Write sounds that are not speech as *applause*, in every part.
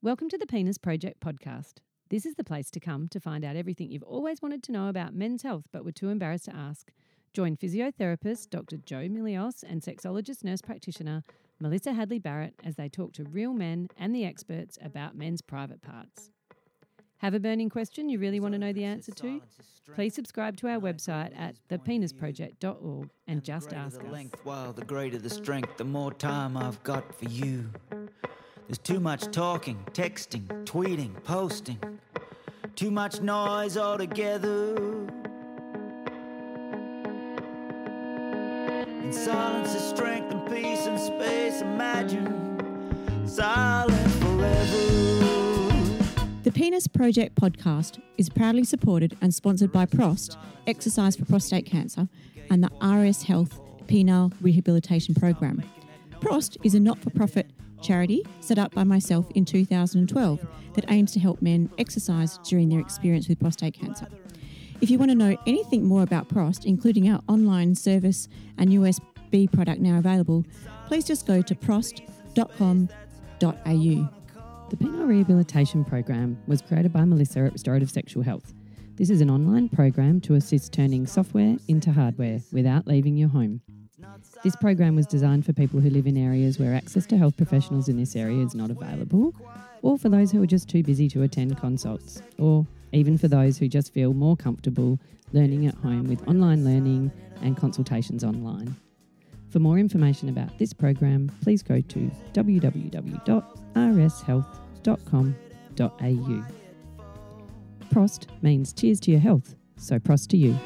Welcome to the Penis Project podcast. This is the place to come to find out everything you've always wanted to know about men's health but were too embarrassed to ask. Join physiotherapist Dr. Joe Milios and sexologist nurse practitioner Melissa Hadley Barrett as they talk to real men and the experts about men's private parts. Have a burning question you really want to know the answer to? Please subscribe to our website at thepenisproject.org and just ask us. length, while the greater the strength, the more time I've got for you. There's too much talking, texting, tweeting, posting. Too much noise altogether. In silence is strength and peace and space. Imagine silent forever. The Penis Project podcast is proudly supported and sponsored by Prost, Exercise for Prostate Cancer, and the RS Health Penile Rehabilitation Program. Prost is a not for profit charity set up by myself in 2012 that aims to help men exercise during their experience with prostate cancer. If you want to know anything more about Prost, including our online service and USB product now available, please just go to prost.com.au. The Penile Rehabilitation Program was created by Melissa at Restorative Sexual Health. This is an online program to assist turning software into hardware without leaving your home. This program was designed for people who live in areas where access to health professionals in this area is not available, or for those who are just too busy to attend consults, or even for those who just feel more comfortable learning at home with online learning and consultations online. For more information about this program, please go to www.rshealth.com.au. Prost means cheers to your health, so prost to you.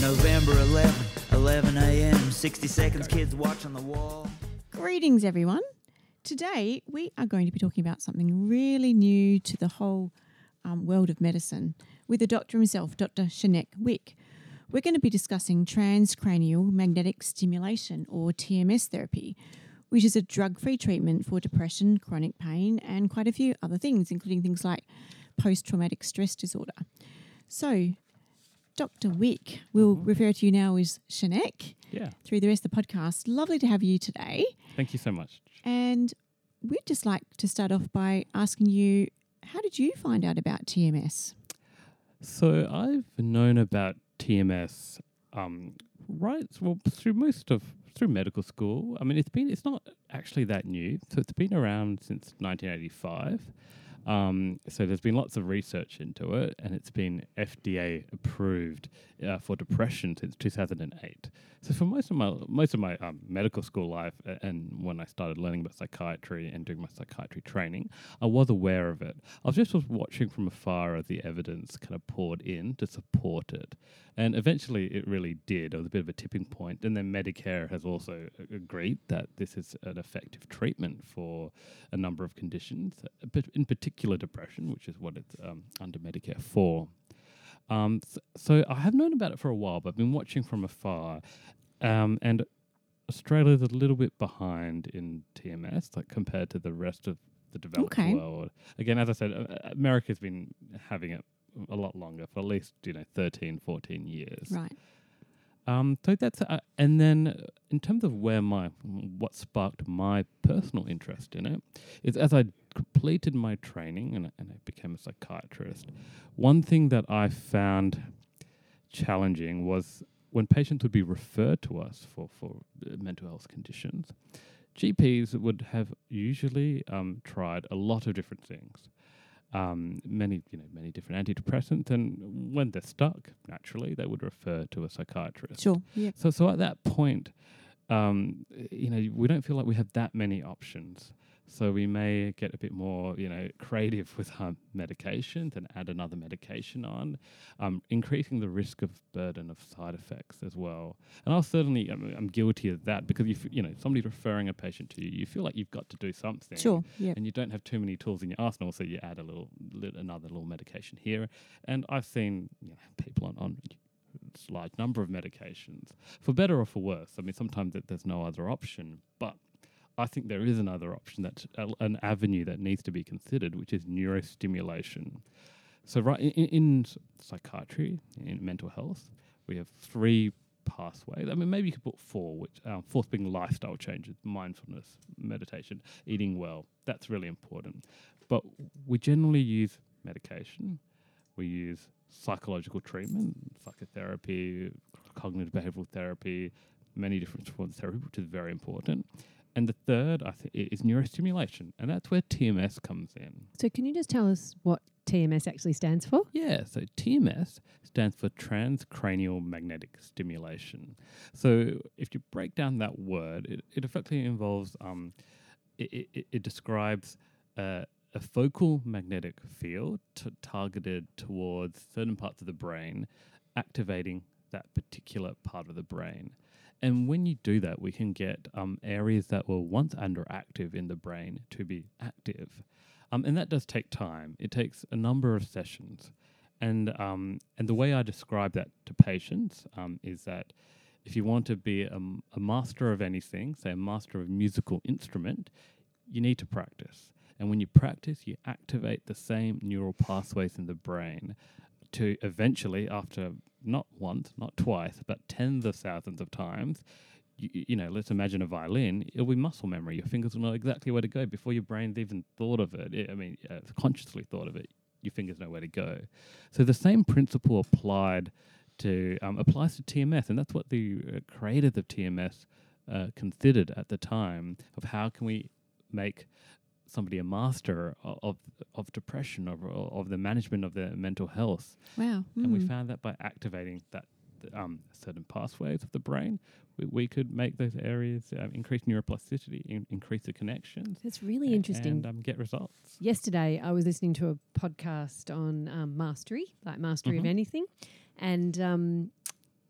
November 11, 11 a.m. 60 seconds, kids watch on the wall. Greetings, everyone. Today, we are going to be talking about something really new to the whole um, world of medicine with the doctor himself, Dr. Shanek Wick. We're going to be discussing transcranial magnetic stimulation, or TMS therapy, which is a drug free treatment for depression, chronic pain, and quite a few other things, including things like post traumatic stress disorder. So, Dr. Wick, we'll refer to you now as Shanek Yeah. through the rest of the podcast. Lovely to have you today. Thank you so much. And we'd just like to start off by asking you how did you find out about TMS? So I've known about TMS um, right well through most of through medical school. I mean, it's been it's not actually that new. So it's been around since 1985. Um, so there's been lots of research into it, and it's been FDA approved uh, for depression since 2008. So for most of my most of my um, medical school life, and when I started learning about psychiatry and doing my psychiatry training, I was aware of it. I was just was watching from afar as the evidence kind of poured in to support it, and eventually it really did. It was a bit of a tipping point. and then Medicare has also agreed that this is an effective treatment for a number of conditions, but in particular depression, which is what it's um, under Medicare for. Um, s- so I have known about it for a while, but I've been watching from afar, um, and Australia's a little bit behind in TMS, like compared to the rest of the developed Okay. world. Again, as I said, uh, uh, America's been having it a lot longer, for at least you know 13, 14 years. Right. Um, so that's uh, and then uh, in terms of where my what sparked my personal interest in it is as I completed my training and, and I became a psychiatrist. One thing that I found challenging was when patients would be referred to us for for uh, mental health conditions. GPs would have usually um, tried a lot of different things um, many you know many different antidepressants, and when they're stuck, naturally they would refer to a psychiatrist. Sure. Yep. So so at that point, um, you know, we don't feel like we have that many options. So we may get a bit more, you know, *laughs* creative with our medications and add another medication on, um, increasing the risk of burden of side effects as well. And I'll certainly, I'm, I'm guilty of that because if you know somebody's referring a patient to you, you feel like you've got to do something Sure. Yep. and you don't have too many tools in your arsenal, so you add a little, lit another little medication here. And I've seen you know, people on on a large number of medications for better or for worse. I mean, sometimes that there's no other option, but I think there is another option that's an avenue that needs to be considered, which is neurostimulation. So, right in, in psychiatry, in mental health, we have three pathways. I mean, maybe you could put four, which um, fourth being lifestyle changes, mindfulness, meditation, eating well. That's really important. But we generally use medication. We use psychological treatment, psychotherapy, cognitive behavioral therapy, many different forms of therapy, which is very important. And the third, I think, is neurostimulation, and that's where TMS comes in. So, can you just tell us what TMS actually stands for? Yeah, so TMS stands for transcranial magnetic stimulation. So, if you break down that word, it, it effectively involves, um, it, it, it describes uh, a focal magnetic field t- targeted towards certain parts of the brain, activating that particular part of the brain. And when you do that, we can get um, areas that were once underactive in the brain to be active. Um, and that does take time. It takes a number of sessions. And, um, and the way I describe that to patients um, is that if you want to be a, a master of anything, say a master of musical instrument, you need to practice. And when you practice, you activate the same neural pathways in the brain to eventually, after not once, not twice, but tens of thousands of times, you, you know, let's imagine a violin, it'll be muscle memory. Your fingers will know exactly where to go before your brain's even thought of it. I mean, uh, consciously thought of it, your fingers know where to go. So the same principle applied to um, applies to TMS, and that's what the uh, creators of TMS uh, considered at the time of how can we make somebody a master of of depression, of of the management of their mental health. Wow! And we Mm. found that by activating that um, certain pathways of the brain, we, we could make those areas um, increase neuroplasticity, in, increase the connections, That's really interesting. and um, get results. Yesterday, I was listening to a podcast on um, mastery, like mastery of Mhm. anything, and um,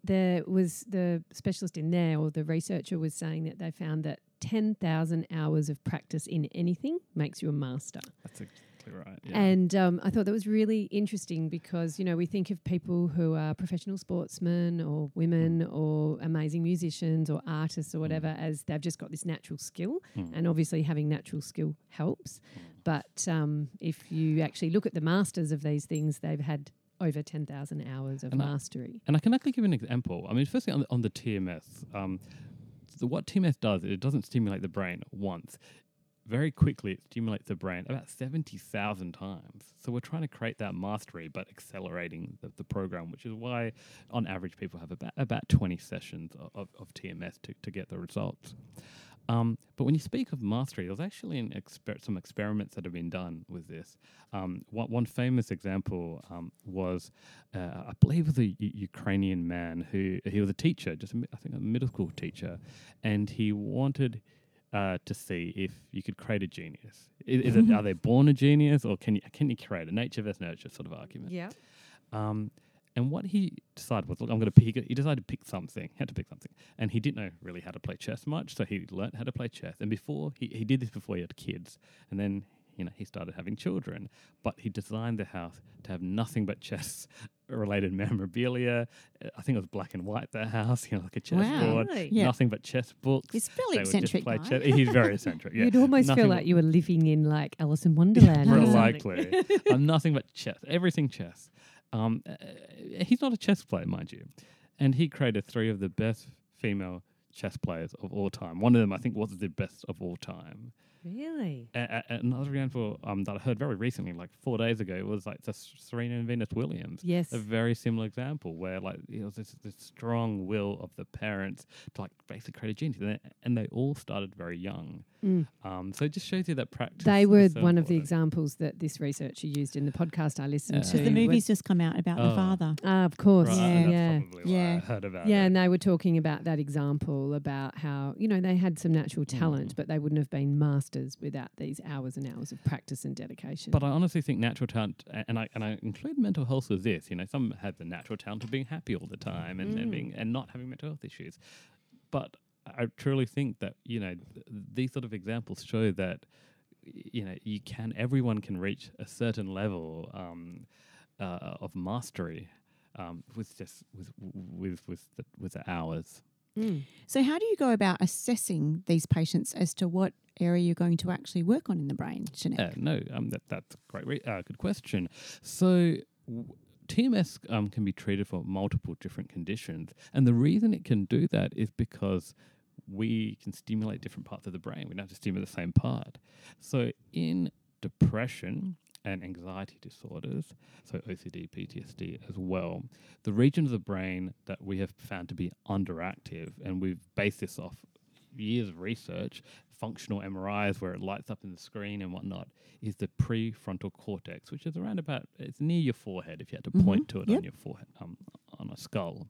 there was the specialist in there, or the researcher was saying that they found that ten thousand hours of practice in anything makes you a master. That's exactly right. Yeah. And um, I thought that was really interesting because, you know, we think of people who are professional sportsmen or women or amazing musicians or artists or whatever as they've just got this natural skill. Mm. And obviously, having natural skill helps. But um, if you actually look at the masters of these things, they've had over 10,000 hours of And I- mastery. And I can actually give an example. I mean, firstly, on the, on the TMS, um, so what TMS does, it doesn't stimulate the brain once. Very quickly, it stimulates the brain about 70,000 times. So we're trying to create that mastery, but accelerating the, the program, which is why, on average, people have about, about 20 sessions of, of, of TMS to, to get the results. Um, but when you speak of mastery, there's actually an exper- some experiments that have been done with this. Um, one, one famous example um, was, uh, I believe, it was a U- Ukrainian man who he was a teacher, just a I think a middle school teacher, and he wanted uh, to see if you could create a genius. Is, is it, are they *laughs* born a genius, or can you can you create a nature versus nurture sort of argument? Yeah. And what he decided was, look, I'm going to pick. He decided to pick something. He had to pick something, and he didn't know really how to play chess much. So he learnt how to play chess. And before he, he did this before he had kids, and then you know he started having children. But he designed the house to have nothing but chess *laughs* related memorabilia. Uh, I think it was black and white. The house, *laughs* you know, like a chessboard. Really? Yeah. Nothing but chess books. He's fairly They eccentric. play chess. He's very *laughs* eccentric. Yeah. You'd almost Nothing feel like you were living in like Alice in Wonderland. or Real likely. I'm nothing but chess. Everything chess. Um, uh, he's not a chess player, mind you, and he created three of the best female chess players of all time. One of them, I think, was the best of all time. Really? A- a- another example um, that I heard very recently, like four days ago, was like just Serena and Venus Williams. Yes. A very similar example where like it was this, this strong will of the parents to like basically create a genius, and they, and they all started very young. Mm. Um, so it just shows you that practice. They were so one of the examples that this researcher used in the podcast I listened Yeah. to. The movie's just come out about the Oh. father. Ah, of course. Right, Yeah. that's Yeah. probably why Yeah. I heard about Yeah, it. and they were talking about that example about how, you know, they had some natural talent, Mm. but they wouldn't have been masters without these hours and hours of practice and dedication. But I honestly think natural talent, and I and I include mental health with this. You know, some have the natural talent of being happy all the time and, and Mm. being and not having mental health issues. But I truly think that you know th- these sort of examples show that you know you can everyone can reach a certain level um, uh, of mastery um, with just with with with the, with the hours. Mm. So, how do you go about assessing these patients as to what area you're going to actually work on in the brain, Shanek? Yeah, no, um, that, that's a great, re- uh, good question. So, w- TMS um, can be treated for multiple different conditions, and the reason it can do that is because we can stimulate different parts of the brain. We don't have to stimulate the same part. So in depression and anxiety disorders, so OCD, PTSD as well, the region of the brain that we have found to be underactive, and we've based this off years of research, functional MRIs where it lights up in the screen and whatnot, is the prefrontal cortex, which is around about it's near your forehead if you had to Mhm. point to it Yep. on your forehead, um, on a skull.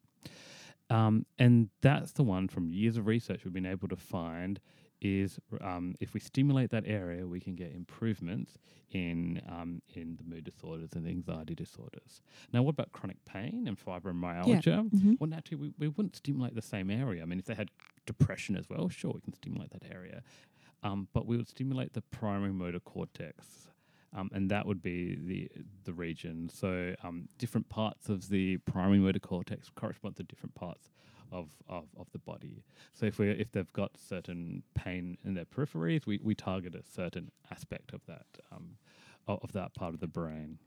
Um, and that's the one from years of research we've been able to find is um, if we stimulate that area, we can get improvements in um, in the mood disorders and the anxiety disorders. Now, what about chronic pain and fibromyalgia? Mhm. Well, naturally, we, we wouldn't stimulate the same area. I mean, if they had depression as well, sure, we can stimulate that area. Um, but we would stimulate the primary motor cortex. Um, and that would be the the region. So um, different parts of the primary motor cortex correspond to different parts of, of, of the body. So if we if they've got certain pain in their peripheries, we, we target a certain aspect of that um, of, that part of the brain.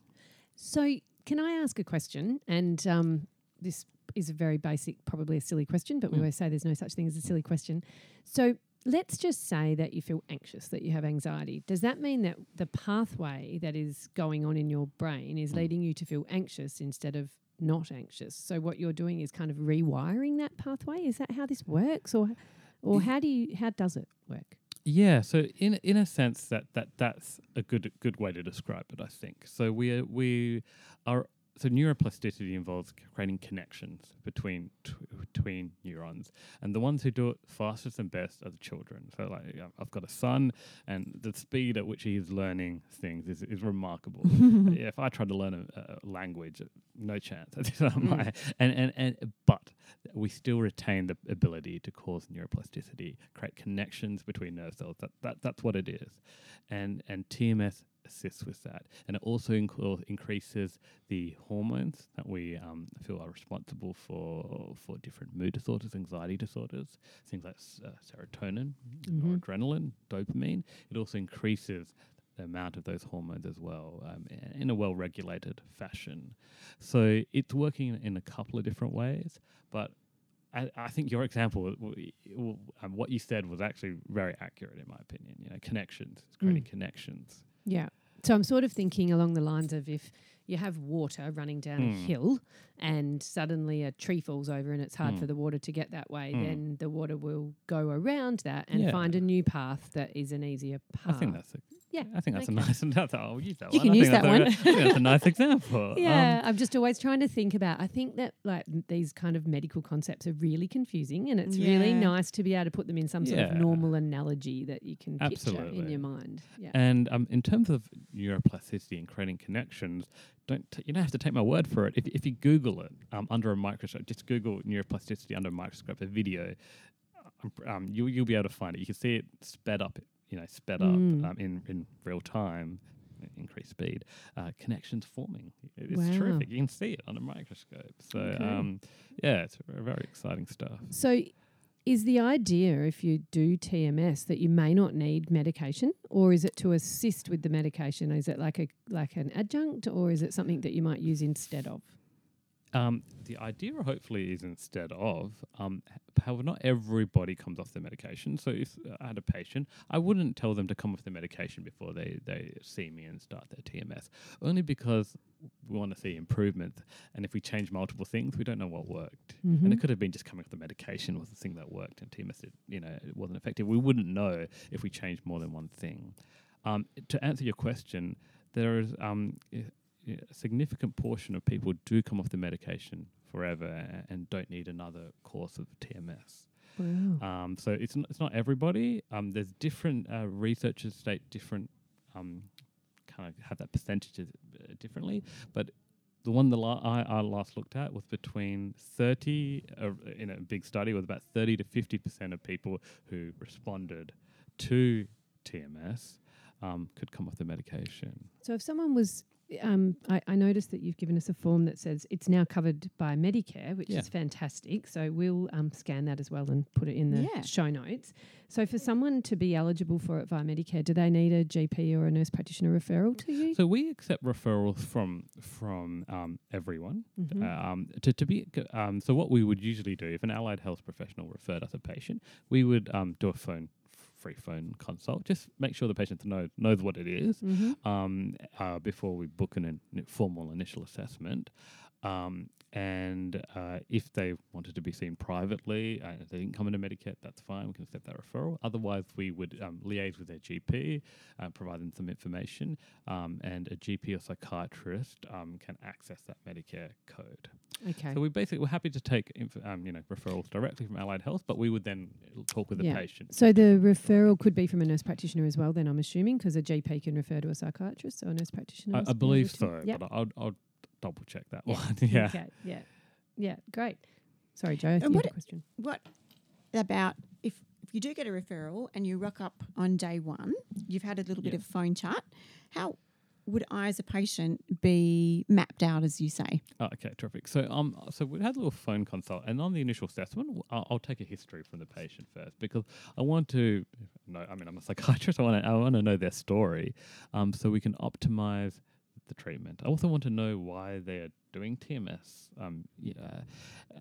So, can I ask a question? And um, this is a very basic, probably a silly question, but we Mm. always say there's no such thing as a silly question. So, let's just say that you feel anxious, that you have anxiety. Does that mean that the pathway that is going on in your brain is Mm. leading you to feel anxious instead of not anxious? So, what you're doing is kind of rewiring that pathway. Is that how this works, or or how do you how does it work? Yeah, so in in a sense that, that that's a good good way to describe it, I think. So we are, we are so neuroplasticity involves creating connections between tw- between neurons, and the ones who do it fastest and best are the children. So like I've got a son, and the speed at which he's learning things is, is remarkable. *laughs* yeah, if I tried to learn a, a language, uh, no chance. *laughs* My- and, and and but we still retain the ability to cause neuroplasticity, create connections between nerve cells. That, that that's what it is, and and TMS assists with that, and it also inc- increases the hormones that we um, feel are responsible for for different mood disorders, anxiety disorders, things like uh, serotonin, Mhm. noradrenaline, dopamine. It also increases the amount of those hormones as well um, in a well regulated fashion. So it's working in a couple of different ways, but I, I think your example, um, what you said was actually very accurate in my opinion. You know, connections, it's creating connections. Yeah. So I'm sort of thinking along the lines of if you have water running down a Mm. hill and suddenly a tree falls over and it's hard Mm. for the water to get that way, Mm. then the water will go around that and Yeah. find a new path that is an easier path. I think that's a Yeah, I think that's okay. a nice. I'll use that You one. can I use that one. I think that's a nice example. *laughs* Yeah, Um, I'm just always trying to think about. I think that like these kind of medical concepts are really confusing, and it's really nice to be able to put them in some sort of normal analogy that you can picture in your mind. Yeah. And um, in terms of neuroplasticity and creating connections, don't t- you don't have to take my word for it. If, if you Google it um, under a microscope, just Google neuroplasticity under a microscope, a video, um, um, you you'll be able to find it. You can see it sped up, you know, sped Mm. up um, in in real time, increased speed, uh, connections forming. It's Wow. terrific. You can see it under a microscope. So Okay. um, yeah, it's very, very exciting stuff. So, is the idea if you do TMS that you may not need medication, or is it to assist with the medication? Is it like a like an adjunct, or is it something that you might use instead of? Um, the idea, hopefully, is instead of, um, however, not everybody comes off their medication. So if I had a patient, I wouldn't tell them to come off their medication before they, they see me and start their TMS, only because we want to see improvement. And if we change multiple things, we don't know what worked. And it could have been just coming off the medication was the thing that worked, and TMS, it, you know, it wasn't effective. We wouldn't know if we changed more than one thing. Um, to answer your question, there is um, a significant portion of people do come off the medication forever and don't need another course of TMS. Wow. Um, so it's not, it's not everybody. Um, there's different uh, researchers state different um, kind of have that percentages uh, differently, but the one that la- I, I last looked at was between 30 uh, in a big study with about 30 to 50 percent of people who responded to TMS um, could come off the medication. So if someone was, um, I, I noticed that you've given us a form that says it's now covered by Medicare, which Yeah. is fantastic. So we'll um, scan that as well and put it in the Yeah. show notes. So for someone to be eligible for it via Medicare, do they need a GP or a nurse practitioner referral to you? So we accept referrals from from um, everyone. Mhm. Uh, um, to, to be um, so what we would usually do if an allied health professional referred us a patient, we would um, do a phone free phone consult. Just make sure the patient know, knows what it is Mhm. um, uh, before we book an, in formal initial assessment. Um, and uh, if they wanted to be seen privately, uh, if they didn't come into Medicare, that's fine. We can accept that referral. Otherwise, we would um, liaise with their GP, uh, provide them some information, um, and a GP or psychiatrist um, can access that Medicare code. Okay. So we basically we're happy to take inf- um, you know referrals directly from Allied Health, but we would then talk with Yeah. the patient. So the referral could be from a nurse practitioner as well. Then I'm assuming because a GP can refer to a psychiatrist, or a nurse practitioner. I, I believe so, Yep. but I'll, I'll double check that Yeah. one. *laughs* yeah. Okay. Yeah. Yeah. Great. Sorry, Joe. you had what a question. What about if if you do get a referral and you rock up on day one, you've had a little bit Yeah. of phone chat. How would I, as a patient, be mapped out, as you say? Oh, okay, terrific. So, um, so we had a little phone consult, and on the initial assessment, w- I'll, I'll take a history from the patient first because I want to know. I mean, I'm a *laughs* psychiatrist. I want to. I want to know their story, um, so we can optimize the treatment. I also want to know why they're doing TMS. Um, yeah,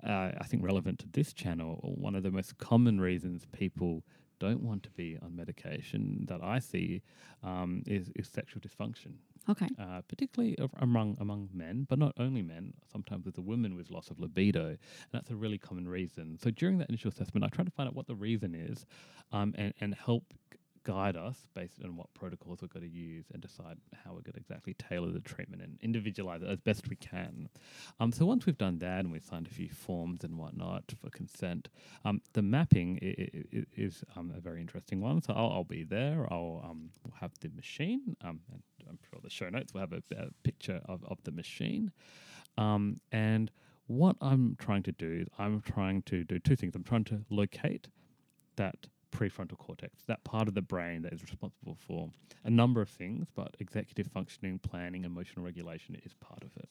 uh, I think relevant to this channel, one of the most common reasons people don't want to be on medication that I see um, is, is sexual dysfunction Okay. uh, particularly among among men, but not only men. Sometimes with the women with loss of libido, and that's a really common reason. So during that initial assessment, I try to find out what the reason is, um, and and help guide us based on what protocols we're going to use and decide how we're going to exactly tailor the treatment and individualize it as best we can. Um, so once we've done that and we've signed a few forms and whatnot for consent, um, the mapping i- i- is um, a very interesting one. So I'll, I'll be there. I'll um, we'll have the machine, um, and I'm sure the show notes will have a, a picture of, of the machine. Um, and what I'm trying to do is I'm trying to do two things. I'm trying to locate that prefrontal cortex, that part of the brain that is responsible for a number of things, but executive functioning, planning, emotional regulation is part of it.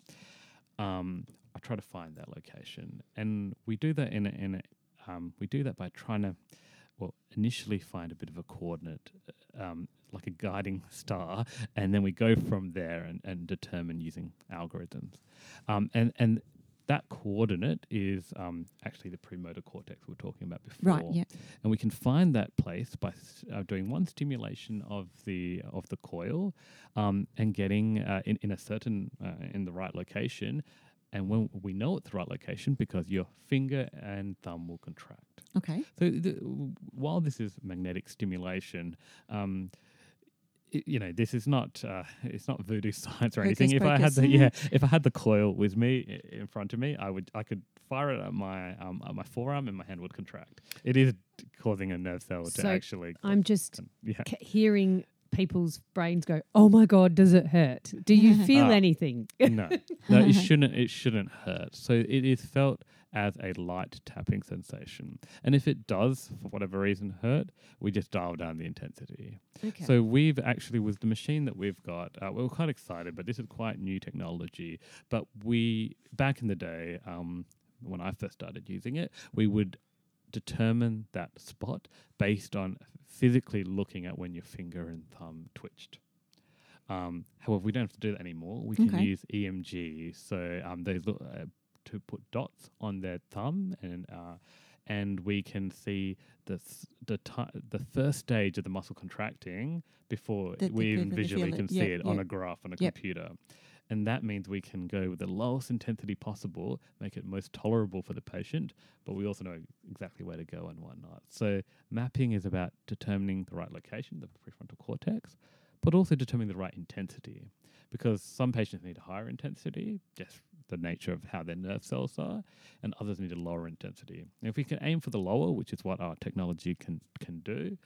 Um, I try to find that location, and we do that in a, in a, um, we do that by trying to, well, initially find a bit of a coordinate, um, like a guiding *laughs* star, and then we go from there and, and determine using algorithms, um, and and that coordinate is um, actually the premotor cortex we were talking about before Right. Yeah. and we can find that place by uh, doing one stimulation of the of the coil um, and getting uh, in, in a certain uh, in the right location and when we know it's the right location because your finger and thumb will contract Okay. so the, while this is magnetic stimulation um, you know, this is not uh, it's not voodoo *laughs* science or anything. Hocus If I had the yeah, *laughs* if I had the coil with me in front of me, I would I could fire it at my um, at my forearm and my hand would contract. It is causing a nerve cell to actually. I'm just con- yeah. ca- hearing people's brains go, "Oh my god, does it hurt? Do you *laughs* feel Ah. anything?" no, *laughs* no, it shouldn't. It shouldn't hurt. So it is felt as a light tapping sensation, and if it does, for whatever reason, hurt, we just dial down the intensity. okay. So we've actually with the machine that we've got, uh, we're quite excited, but this is quite new technology. But we back in the day, um, when I first started using it, we would determine that spot based on physically looking at when your finger and thumb twitched. Um, however, we don't have to do that anymore. We can Okay. use EMG, so um, they look uh, to put dots on their thumb, and uh, and we can see the th- the ti- the first stage of the muscle contracting before The- we even visually can it. see it on a graph on a Yep. computer. And that means we can go with the lowest intensity possible, make it most tolerable for the patient, but we also know exactly where to go and whatnot. So mapping is about determining the right location, the prefrontal cortex, but also determining the right intensity. Because some patients need a higher intensity, just the nature of how their nerve cells are, and others need a lower intensity. And if we can aim for the lower, which is what our technology can can do,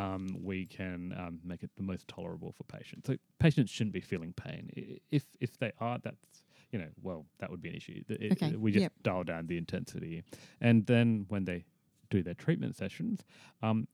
um, we can um, make it the most tolerable for patients. So patients shouldn't be feeling pain. If if they are, that's you know, well, that would be an issue. It- Okay, We just yep. dial down the intensity, and then when they do their treatment sessions, um,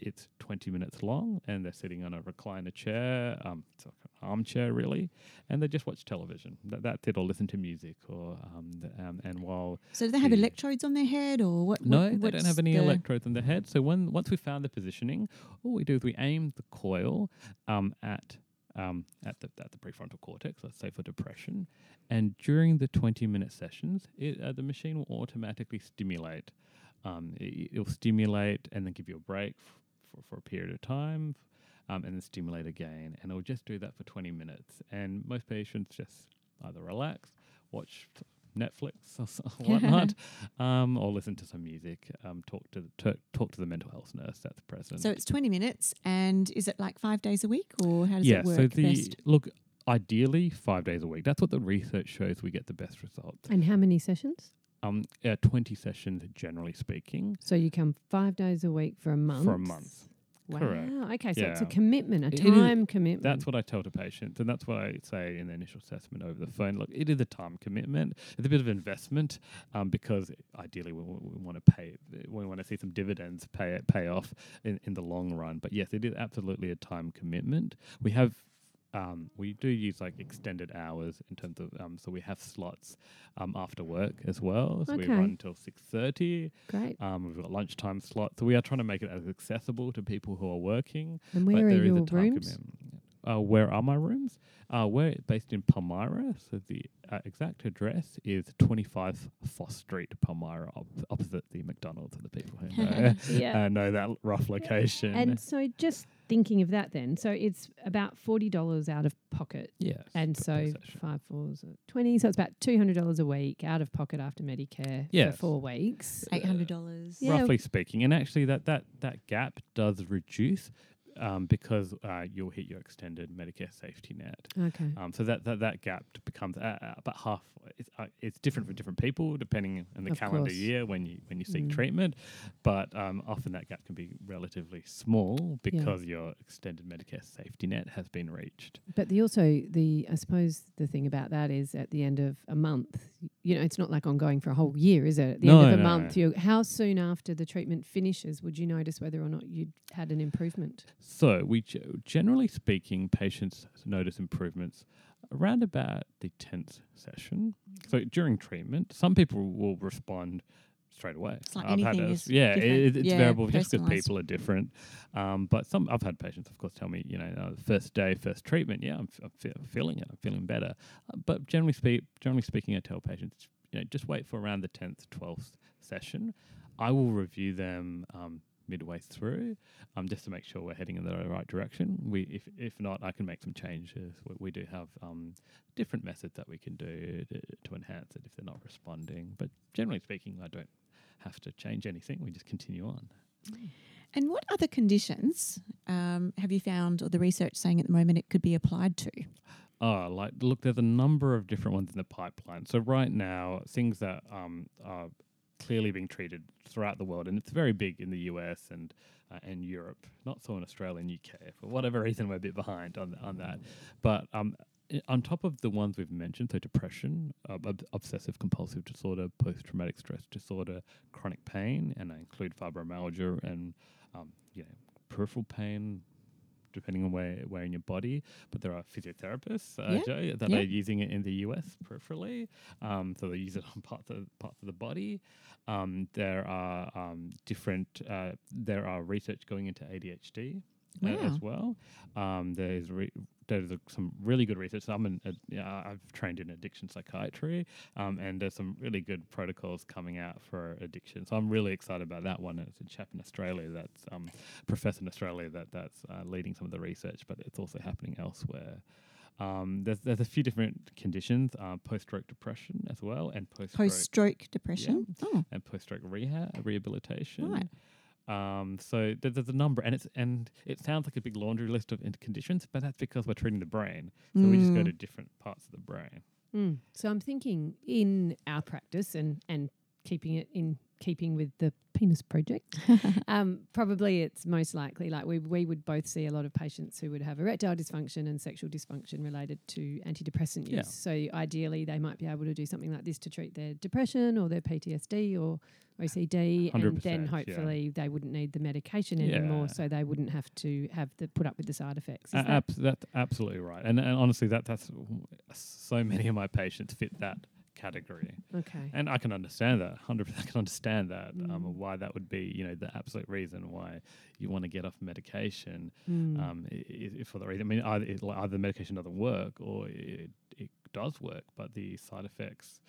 it's 20 minutes long and they're sitting on a recliner chair, um, it's like an armchair really, and they just watch television. That, that's it, or listen to music, or um, th- um, and while So do they have the- electrodes on their head or what? no, what- they don't have any the- electrodes on their head. So when once we found the positioning, all we do is we aim the coil um, at um, at the at the prefrontal cortex, let's say for depression, and during the twenty minute sessions, it, uh, the machine will automatically stimulate. Um, it, it'll stimulate and then give you a break f- for for a period of time. Um, and then stimulate again, and it'll just do that for 20 minutes. And most patients just either relax, watch Netflix *laughs* or so- whatnot, *laughs* um, or listen to some music, um, talk to the to, talk to the mental health nurse that's present. So it's 20 minutes and is it like five days a week or how does yeah, it work Yeah, so the best? look ideally five days a week. That's what the research shows. We get the best results. And how many sessions? Um, uh, twenty sessions generally speaking So you come five days a week for a month. for a month. Wow. Correct. Okay, so it's a commitment, a It is- time commitment. That's what I tell to patients, and that's what I say in the initial assessment over the phone. Look, it is a time commitment. It's a bit of investment um, because ideally we, we want to pay, we want to see some dividends pay pay off in, in the long run. But yes, it is absolutely a time commitment. We have. Um, we do use like extended hours in terms of um, so we have slots um, after work as well. So we run until six thirty. Great. Um, we've got lunchtime slots, so we are trying to make it as accessible to people who are working And but where are there is a your rooms? Uh, where are my rooms? Uh, we're based in Palmyra, so the uh, exact address is 25 Foss Street, Palmyra, op- opposite the McDonald's for the people who *laughs* know, Yeah. *laughs* uh, know that rough location. And so just thinking of that then, so it's about $40 out of pocket. yes, And per- per so session. five fours are 20. So it's about $200 a week out of pocket after Medicare Yes. for four weeks. $800. Yeah. roughly speaking, and actually that, that, that gap does reduce um, because uh, you'll hit your extended Medicare safety net. Okay. Um, so that, that, that gap becomes uh, uh, about half. It's, uh, it's different for different people depending on the Of calendar course. year when you when you seek Mm. treatment, but um, often that gap can be relatively small because your extended Medicare safety net has been reached. But the also the I suppose the thing about that is at the end of a month, you know, it's not like ongoing for a whole year, is it? At the No, end of a no, month, you how soon after the treatment finishes would you notice whether or not you'd had an improvement? So we ge- generally speaking, patients notice improvements around about the tenth session. So during treatment, some people will respond straight away. It's like I've had a- yeah, it, it's Yeah, variable just because people are different. Um, but some I've had patients, of course, tell me, you know, uh, first day, first treatment, yeah, I'm, f- I'm fe- feeling it, I'm feeling better. Uh, but generally speak, generally speaking, I tell patients, you know, just wait for around the tenth, twelfth session. I will review them um, midway through, um, just to make sure we're heading in the right direction. We, if if not, I can make some changes. We, we do have um, different methods that we can do to, to enhance it if they're not responding. But generally speaking, I don't have to change anything. We just continue on. And what other conditions um, have you found, or the research saying at the moment it could be applied to? Oh, like look, there's a number of different ones in the pipeline. So right now, things that um, are clearly being treated throughout the world, and it's very big in the US and uh, and Europe, not so in Australia and UK. For whatever *laughs* reason, we're a bit behind on on that. But um, on top of the ones we've mentioned, so depression, uh, ob- obsessive compulsive disorder, post traumatic stress disorder, chronic pain, and I include fibromyalgia and um, you know peripheral pain, depending on where where in your body. But there are physiotherapists uh, Yeah, Joe, that yeah. are using it in the US peripherally, um, so they use it on parts of parts of the body. Um, there are um, different. Uh, there are research going into ADHD uh, as well. Um, there's re- there's a, some really good research. I'm an, a, yeah, I've trained in addiction psychiatry, um, and there's some really good protocols coming out for addiction. So I'm really excited about that one. It's a chap in Australia that's um, professor in Australia that that's uh, leading some of the research, but it's also happening elsewhere. Um, there's there's a few different conditions, uh, post-stroke depression as well, and post-stroke Post stroke depression? Oh, and post-stroke rehab rehabilitation. Right. Um, so there, there's a number, and it's and it sounds like a big laundry list of conditions, but that's because we're treating the brain. So we just go Mm. to different parts of the brain. Mm. So I'm thinking in our practice and and keeping it in keeping with the penis project, *laughs* um, probably it's most likely like we we would both see a lot of patients who would have erectile dysfunction and sexual dysfunction related to antidepressant use. Yeah. So ideally, they might be able to do something like this to treat their depression or their PTSD or OCD, and then 100%, yeah. hopefully they wouldn't need the medication anymore, Yeah. so they wouldn't have to have the put up with the side effects. A- that- abs- that's absolutely right. And, and honestly, that that's so many of my patients fit that category. okay. And I can understand that. Hundred percent, I can understand that. Um, Mm. why that would be, you know, the absolute reason why you want to get off medication. Mm. Um, i- for the reason, I mean, either, it, either the medication doesn't work or it, it does work, but the side effects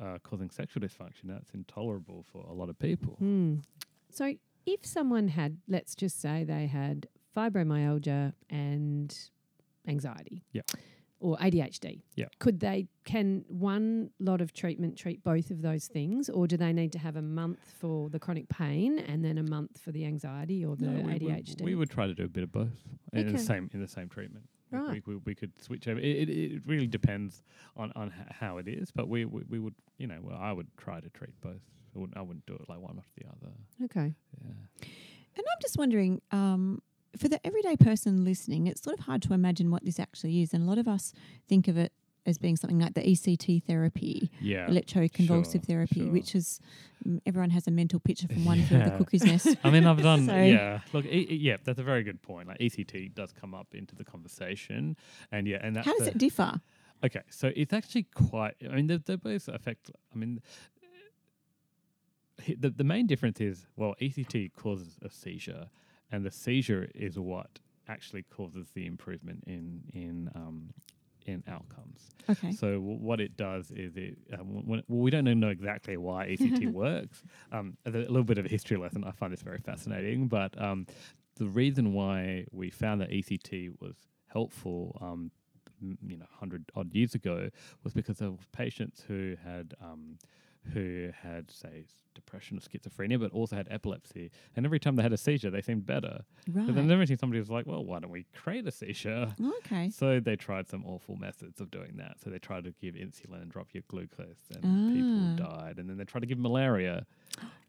uh, causing sexual dysfunction that's intolerable for a lot of people. Hmm. So, if someone had, let's just say they had fibromyalgia and anxiety, Yeah. Or ADHD, Yeah. could they? Can one lot of treatment treat both of those things, or do they need to have a month for the chronic pain and then a month for the anxiety or the No, we, we- ADHD? We, would try to do a bit of both in the same in the same treatment. We- Right. We, we, we could switch over. It, it, it really depends on, on how it is, but we, we, we would, you know, well, I would try to treat both. I wouldn't, I wouldn't do it like one after the other. okay. Yeah. And I'm just wondering, um, for the everyday person listening, it's sort of hard to imagine what this actually is. And a lot of us think of it as being something like the ECT therapy, Yeah. electroconvulsive sure, therapy, sure. which is mm, everyone has a mental picture from one flew of the Yeah. cuckoo's nest. *laughs* I mean, I've done, *laughs* So- yeah. Look, e- e- yeah, that's a very good point. Like ECT does come up into the conversation, and yeah, and that's How does it differ? Okay, so it's actually quite. I mean, they they both affect. I mean, the the main difference is well, ECT causes a seizure, and the seizure is what actually causes the improvement in in um, in outcomes. Okay. So w- what it does is it. Um, when, well, we don't know exactly why ECT *laughs* works. Um, a little bit of a history lesson. I find this very fascinating, but um, the reason why we found that ECT was helpful, um, m- you know, hundred odd years ago, was because of patients who had um, who had say depression or schizophrenia, but also had epilepsy, and every time they had a seizure, they seemed better. Right. But then every time somebody was like, "Well, why don't we create a seizure?" okay. So they tried some awful methods of doing that. So they tried to give insulin and drop your glucose, and Ah. people died. And then they tried to give malaria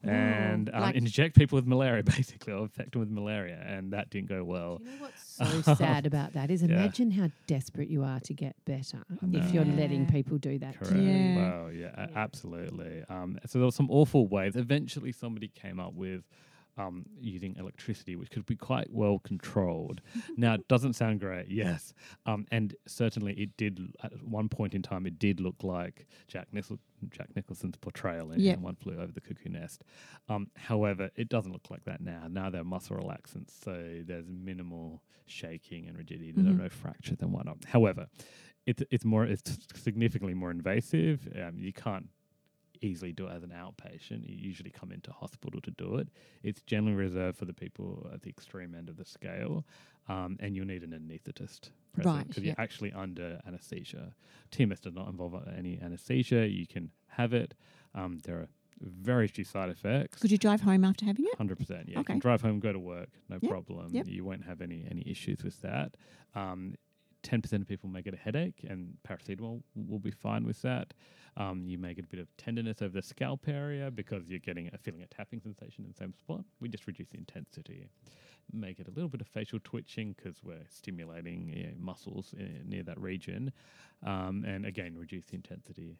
and um, like- inject people with malaria, *laughs* basically, or infect them with malaria, and that didn't go well. Do you know what's so *laughs* sad about that is Yeah. imagine how desperate you are to get better if you're know. letting people do that. to Correct. you. Yeah. Well, yeah, Yeah. absolutely. Um, so there were some awful ways. Eventually, somebody came up with um, using electricity, which could be quite well controlled. *laughs* now, it doesn't sound great, yes, um, and certainly it did. At one point in time, it did look like Jack Nicholson, Jack Nicholson's portrayal in, in One Flew Over the Cuckoo Nest. Um, however, it doesn't look like that now. Now they're muscle relaxants, so there's minimal shaking and rigidity. There Mhm. are no fractures and whatnot. However, it's it's more it's significantly more invasive. Um, you can't easily do it as an outpatient. You usually come into hospital to do it. It's generally reserved for the people at the extreme end of the scale, um, and you'll need an anaesthetist present Right, because yeah. you're actually under anesthesia. TMS does not involve any anesthesia. You can have it. Um, there are very few side effects. Could you drive home after having it? Hundred percent. Yeah, you can drive home, go to work, no Yep, problem. yep. You won't have any any issues with that. Um, Ten percent of people may get a headache, and paracetamol will be fine with that. Um, you may get a bit of tenderness over the scalp area because you're getting a feeling a tapping sensation in the same spot. We just reduce the intensity. May get a little bit of facial twitching because we're stimulating you know, muscles uh, near that region, um, and again reduce the intensity,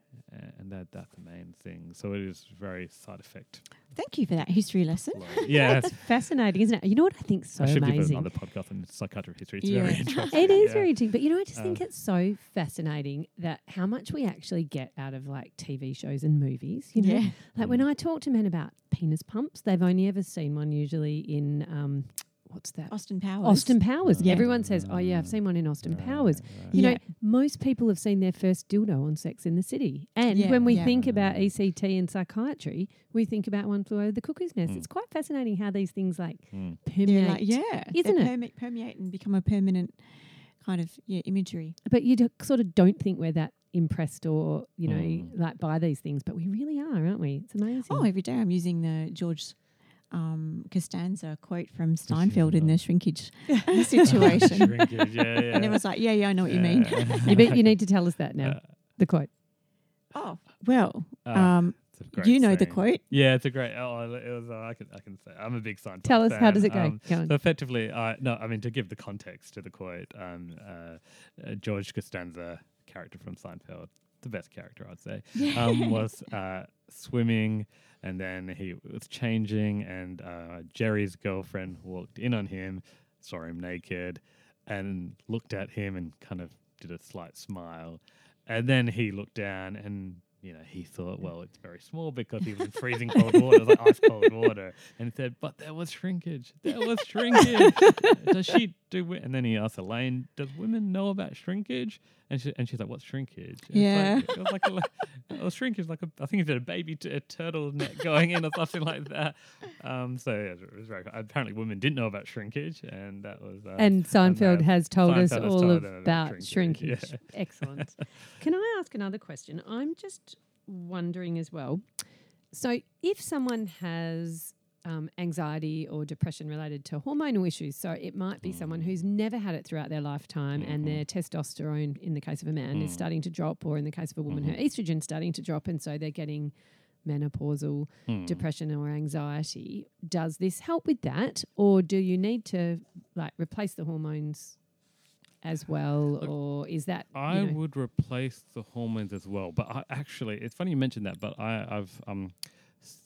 and that that's the main thing. So it is very side effect. Thank you for that history lesson. *laughs* yeah, That's fascinating, isn't it? You know what I think so I should give amazing. another podcast on psychiatric history. It's Yeah. very *laughs* interesting. It is yeah. very interesting, but you know, I just think Um, it's so fascinating that how much we actually get out of like TV shows and movies. You know, Yeah. like when I talk to men about penis pumps, they've only ever seen one usually in um, what's that? Austin Powers. Austin Powers. Yeah. Everyone says, "Oh yeah, I've seen one in Austin Powers." right. You Yeah. know, most people have seen their first dildo on Sex in the City. And Yeah, when we yeah. think about ECT and psychiatry, we think about One Flew Over the Cuckoo's Nest. Mm. It's quite fascinating how these things like Mm. Permeate. like, yeah, Isn't they it? perme- permeate and become a permanent kind of yeah imagery. But you d- sort of don't think we're that impressed or, you know, Mm. like by these things. But we really are, aren't we? It's amazing. Oh, every day I'm using the George um, Costanza quote from Seinfeld in the shrinkage *laughs* *laughs* situation. Shrinkage, yeah, yeah. And everyone's like, yeah, yeah, I know what you mean. *laughs* you, bet you need to tell us that now, Uh, the quote. oh, well, uh, um, you know the quote. Yeah, it's a great. Oh, it was. Uh, I can. I can say. I'm a big Seinfeld. Tell us, how does it go? Um, Go on. so effectively, I no. I mean, to give the context to the quote, um, uh, uh, George Costanza, character from Seinfeld, the best character I'd say, um, was uh, swimming, and then he was changing, and uh, Jerry's girlfriend walked in on him, saw him naked, and looked at him and kind of did a slight smile, and then he looked down and. You know, he thought, well, it's very small because he was in freezing *laughs* cold water. It was like ice cold water. And he said, but there was shrinkage. There was shrinkage. Does she do it? And then he asked Elaine, does women know about shrinkage? And she and she's like, what's shrinkage? And Yeah. It's like, it was like a, *laughs* shrinkage, like a, I think said a baby t- a turtle neck going in or something like that. Um, so yeah, it was very. Apparently, women didn't know about shrinkage, and that was. Uh, And Seinfeld uh, has told us Seinfeld has all told about about shrinkage. shrinkage, *laughs* Excellent. Can I ask another question? I'm just wondering as well. So, if someone has um, anxiety or depression related to hormonal issues, so it might be someone who's never had it throughout their lifetime, and their testosterone, in the case of a man, is starting to drop, or in the case of a woman, her estrogen's starting to drop, and so they're getting menopausal Hmm. depression or anxiety. Does this help with that, or do you need to like replace the hormones as well, Look, or is that you I know- would replace the hormones as well, but I actually, it's funny you mentioned that. But I, I've um,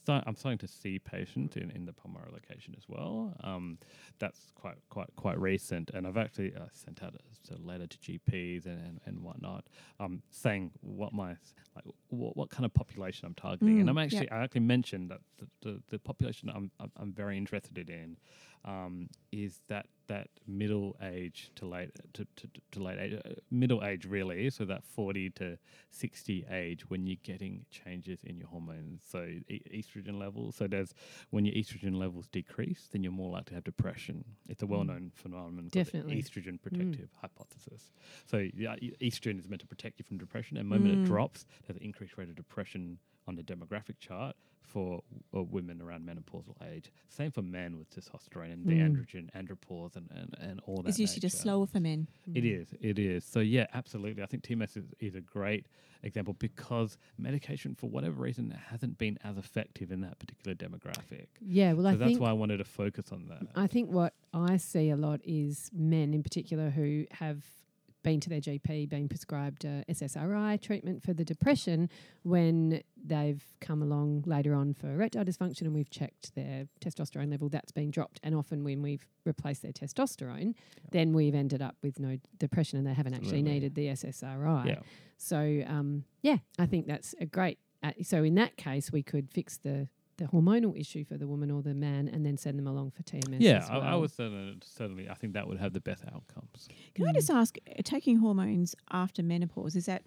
I'm starting to see patients in, in the Palmyra location as well. Um, that's quite quite quite recent, and I've actually uh, sent out a, a letter to GPs and, and, and whatnot, um, saying what my like what, what kind of population I'm targeting, and Mm, I'm yep. actually I actually mentioned that the, the, the population I'm, I'm I'm very interested in um, is that that middle age to late to, to, to late age, uh, middle age really, so that forty to sixty age when you're getting changes in your hormones, so e- estrogen levels. So there's when your estrogen levels decrease, then you're more likely to have depression. It's a well-known phenomenon. called the Definitely. estrogen protective hypothesis. So yeah, estrogen is meant to protect you from depression, and the moment it drops, there's an increased rate of depression on the demographic chart for uh, women around menopausal age. Same for men with testosterone and the androgen, andropause, and, and, and all that. It's usually just nature. slower for men. It is. It is. So yeah, absolutely. I think TMS is, is a great example because medication, for whatever reason, hasn't been as effective in that particular demographic. Yeah, well, so I that's why I wanted to focus on that. I think what I see a lot is men in particular who have been to their GP, been prescribed uh, SSRI treatment for the depression when they've come along later on for erectile dysfunction and we've checked their testosterone level, that's been dropped. And often when we've replaced their testosterone, then we've ended up with no depression and they haven't actually needed the SSRI. yeah. So um, yeah, I think that's a great. Uh, so in that case, we could fix the the hormonal issue for the woman or the man, and then send them along for TMS. Yeah, as I, I well. was certainly, certainly. I think that would have the best outcomes. Can I just ask, uh, taking hormones after menopause, is that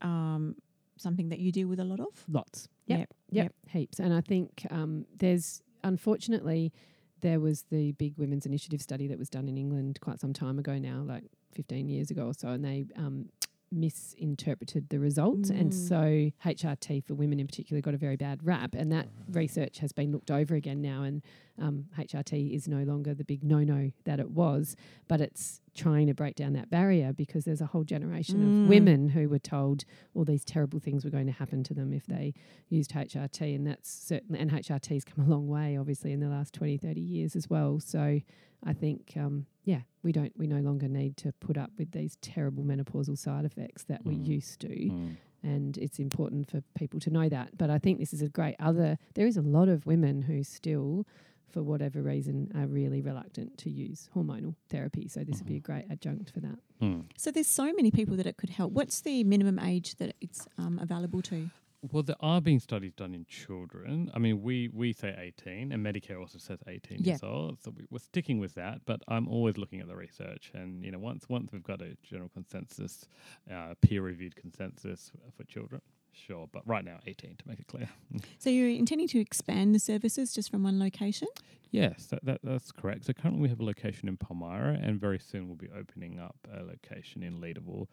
um, something that you deal with a lot of? lots. Yep, Yep, yep, yep. heaps. And I think um, there's unfortunately there was the big women's initiative study that was done in England quite some time ago now, like 15 years ago or so, and they um, misinterpreted the results. And Mm. so HRT for women in particular got a very bad rap. And that research has been looked over again now. And um, HRT is no longer the big no no that it was, but it's trying to break down that barrier because there's a whole generation Mm. of women who were told all these terrible things were going to happen to them if they used HRT. And that's certainly and HRT's come a long way, obviously, in the last 20, 30 years as well. So I think, um, yeah, we don't, we no longer need to put up with these terrible menopausal side effects that we Mm. used to Mm. and it's important for people to know that. But I think this is a great other. There is a lot of women who still, for whatever reason, are really reluctant to use hormonal therapy. So this would be a great adjunct for that. Mm. So there's so many people that it could help. What's the minimum age that it's um, available to? Well, there are being studies done in children. I mean, we, we say 18, and Medicare also says 18 Yeah. years old. So we, we're sticking with that. But I'm always looking at the research, and you know, once once we've got a general consensus, uh, peer-reviewed consensus for children, sure. But right now, 18 to make it clear. So you're intending to expand the services just from one location? yes, that, that that's correct. So currently we have a location in Palmyra, and very soon we'll be opening up a location in Leederville.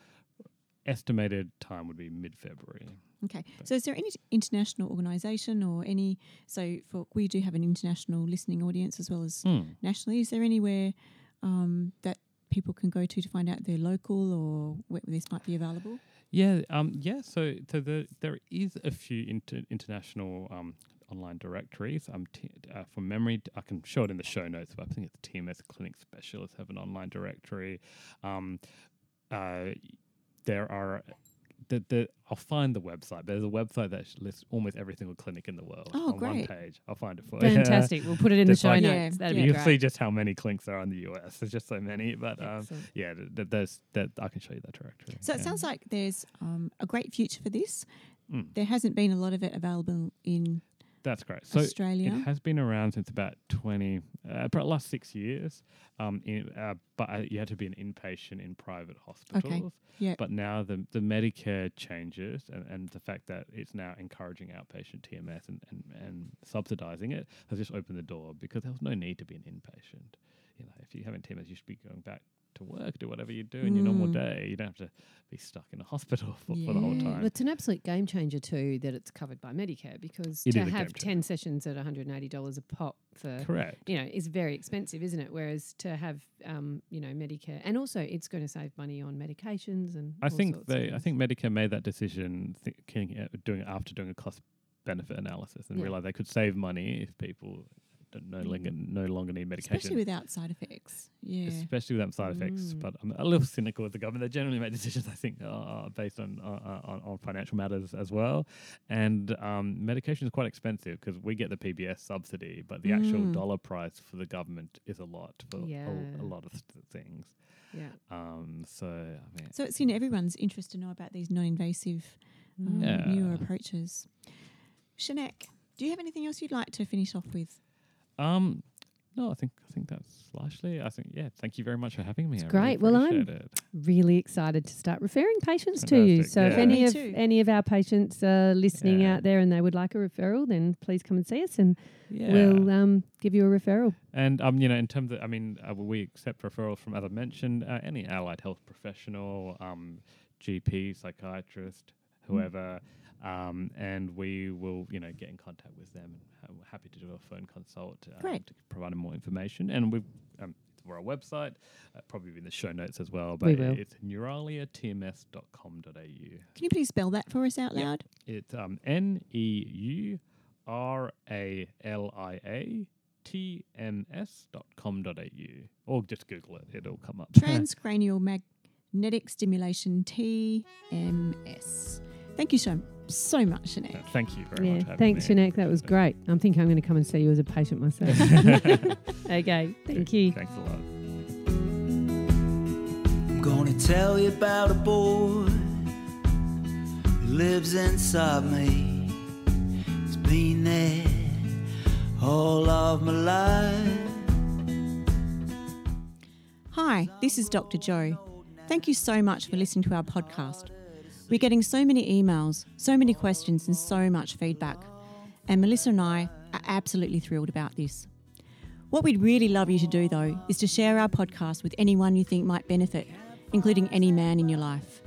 Estimated time would be mid-February. Okay. So is there any international organisation or any? So for we do have an international listening audience as well as Hmm. nationally. Is there anywhere um, that people can go to to find out they're local or where this might be available? Yeah, um, yeah. So, so the, there is a few inter- international um, online directories. Um, t- uh, memory, I can show it in the show notes, but I think it's TMS Clinic Specialists have an online directory. Um, uh, there are. The, the, I'll find the website. There's a website that lists almost every single clinic in the world Oh, on one great. page. I'll find it for you. Fantastic. We'll put it in the show like- notes. Yeah, That'd yeah. be You'll great. see just how many clinics there are in the US. There's just so many, but um, yeah, th- th- there's that I can show you that directory. So it sounds like there's um, a great future for this. Mm. There hasn't been a lot of it available in That's great. So Australia. it has been around since about twenty, uh, about last six years. Um, in, uh, but uh, you had to be an inpatient in private hospitals. Yeah. But now the the Medicare changes, and, and the fact that it's now encouraging outpatient TMS and, and, and subsidizing it has just opened the door because there was no need to be an inpatient. You know, if you haven't TMS, you should be going back to work, do whatever you do in your normal Mm. day. You don't have to be stuck in a hospital *laughs* for, for the whole time. Well, it's an absolute game changer too that it's covered by Medicare because It to have ten sessions at one hundred and eighty dollars a pop for Correct. you know is very expensive, isn't it? Whereas to have um, you know Medicare and also it's going to save money on medications and I think they, I think Medicare made that decision thinking, uh, doing after doing a cost benefit analysis and Yeah. realized they could save money if people no longer no longer need medication, especially without side effects. Yeah. especially without side effects. Mm. But I'm a little cynical with the government. They generally make decisions, I think, uh, based on, uh, on on financial matters as well. And um, medication is quite expensive because we get the PBS subsidy, but the actual Mm. dollar price for the government is a lot for a- Yeah. a, lot of th- things. yeah. Um, so I mean, So it's in everyone's interest to know about these non-invasive um, Yeah. newer approaches. Shanek, do you have anything else you'd like to finish off with? Um, no, I think I think that's largely. I think yeah. Thank you very much for having me. It's I great. Really Well, I'm- it. Really excited to start referring patients to you. Fantastic, So if any Me of too. any of our patients are listening Yeah. out there and they would like a referral, then please come and see us and Yeah. we'll um, give you a referral. and um, you know, in terms of, I mean, uh, we accept referrals from, as I mentioned, uh, any allied health professional, um, GP, psychiatrist, Mm. Um, and we will, you know, get in contact with them. And we're happy to do a phone consult um, Great. to provide them more information. And we've um, our website, uh, probably in the show notes as well. But We will. it's neuraliatms.com.au. Can you please spell that for us out Yep. loud? It's um, N E U R A L I A T M S dot com dot au. Or just Google it, it'll come up. Transcranial *laughs* magnetic stimulation TMS. Thank you so so much, Shanek. Uh, Thank you very Yeah, much. for thanks, me. Shanek. That was great. I'm thinking I'm going to come and see you as a patient myself. *laughs* *laughs* okay, thank you. Thanks a lot. I'm gonna tell you about a boy who lives inside me. He's been there all of my life. Hi, this is Dr. Joe. Thank you so much for listening to our podcast. We're getting so many emails, so many questions, and so much feedback. And Melissa and I are absolutely thrilled about this. What we'd really love you to do, though, is to share our podcast with anyone you think might benefit, including any man in your life.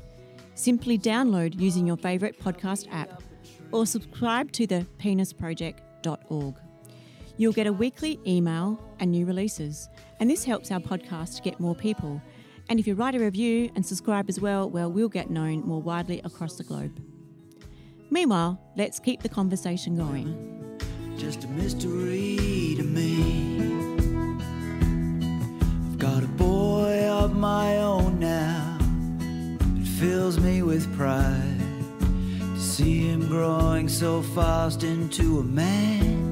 Simply download using your favourite podcast app or subscribe to the penisproject.org. You'll get a weekly email and new releases, and this helps our podcast get more people. And if you write a review and subscribe as well, well, we'll get known more widely across the globe. Meanwhile, let's keep the conversation going. just a mystery to me. I've got a boy of my own now. It fills me with pride to see him growing so fast into a man.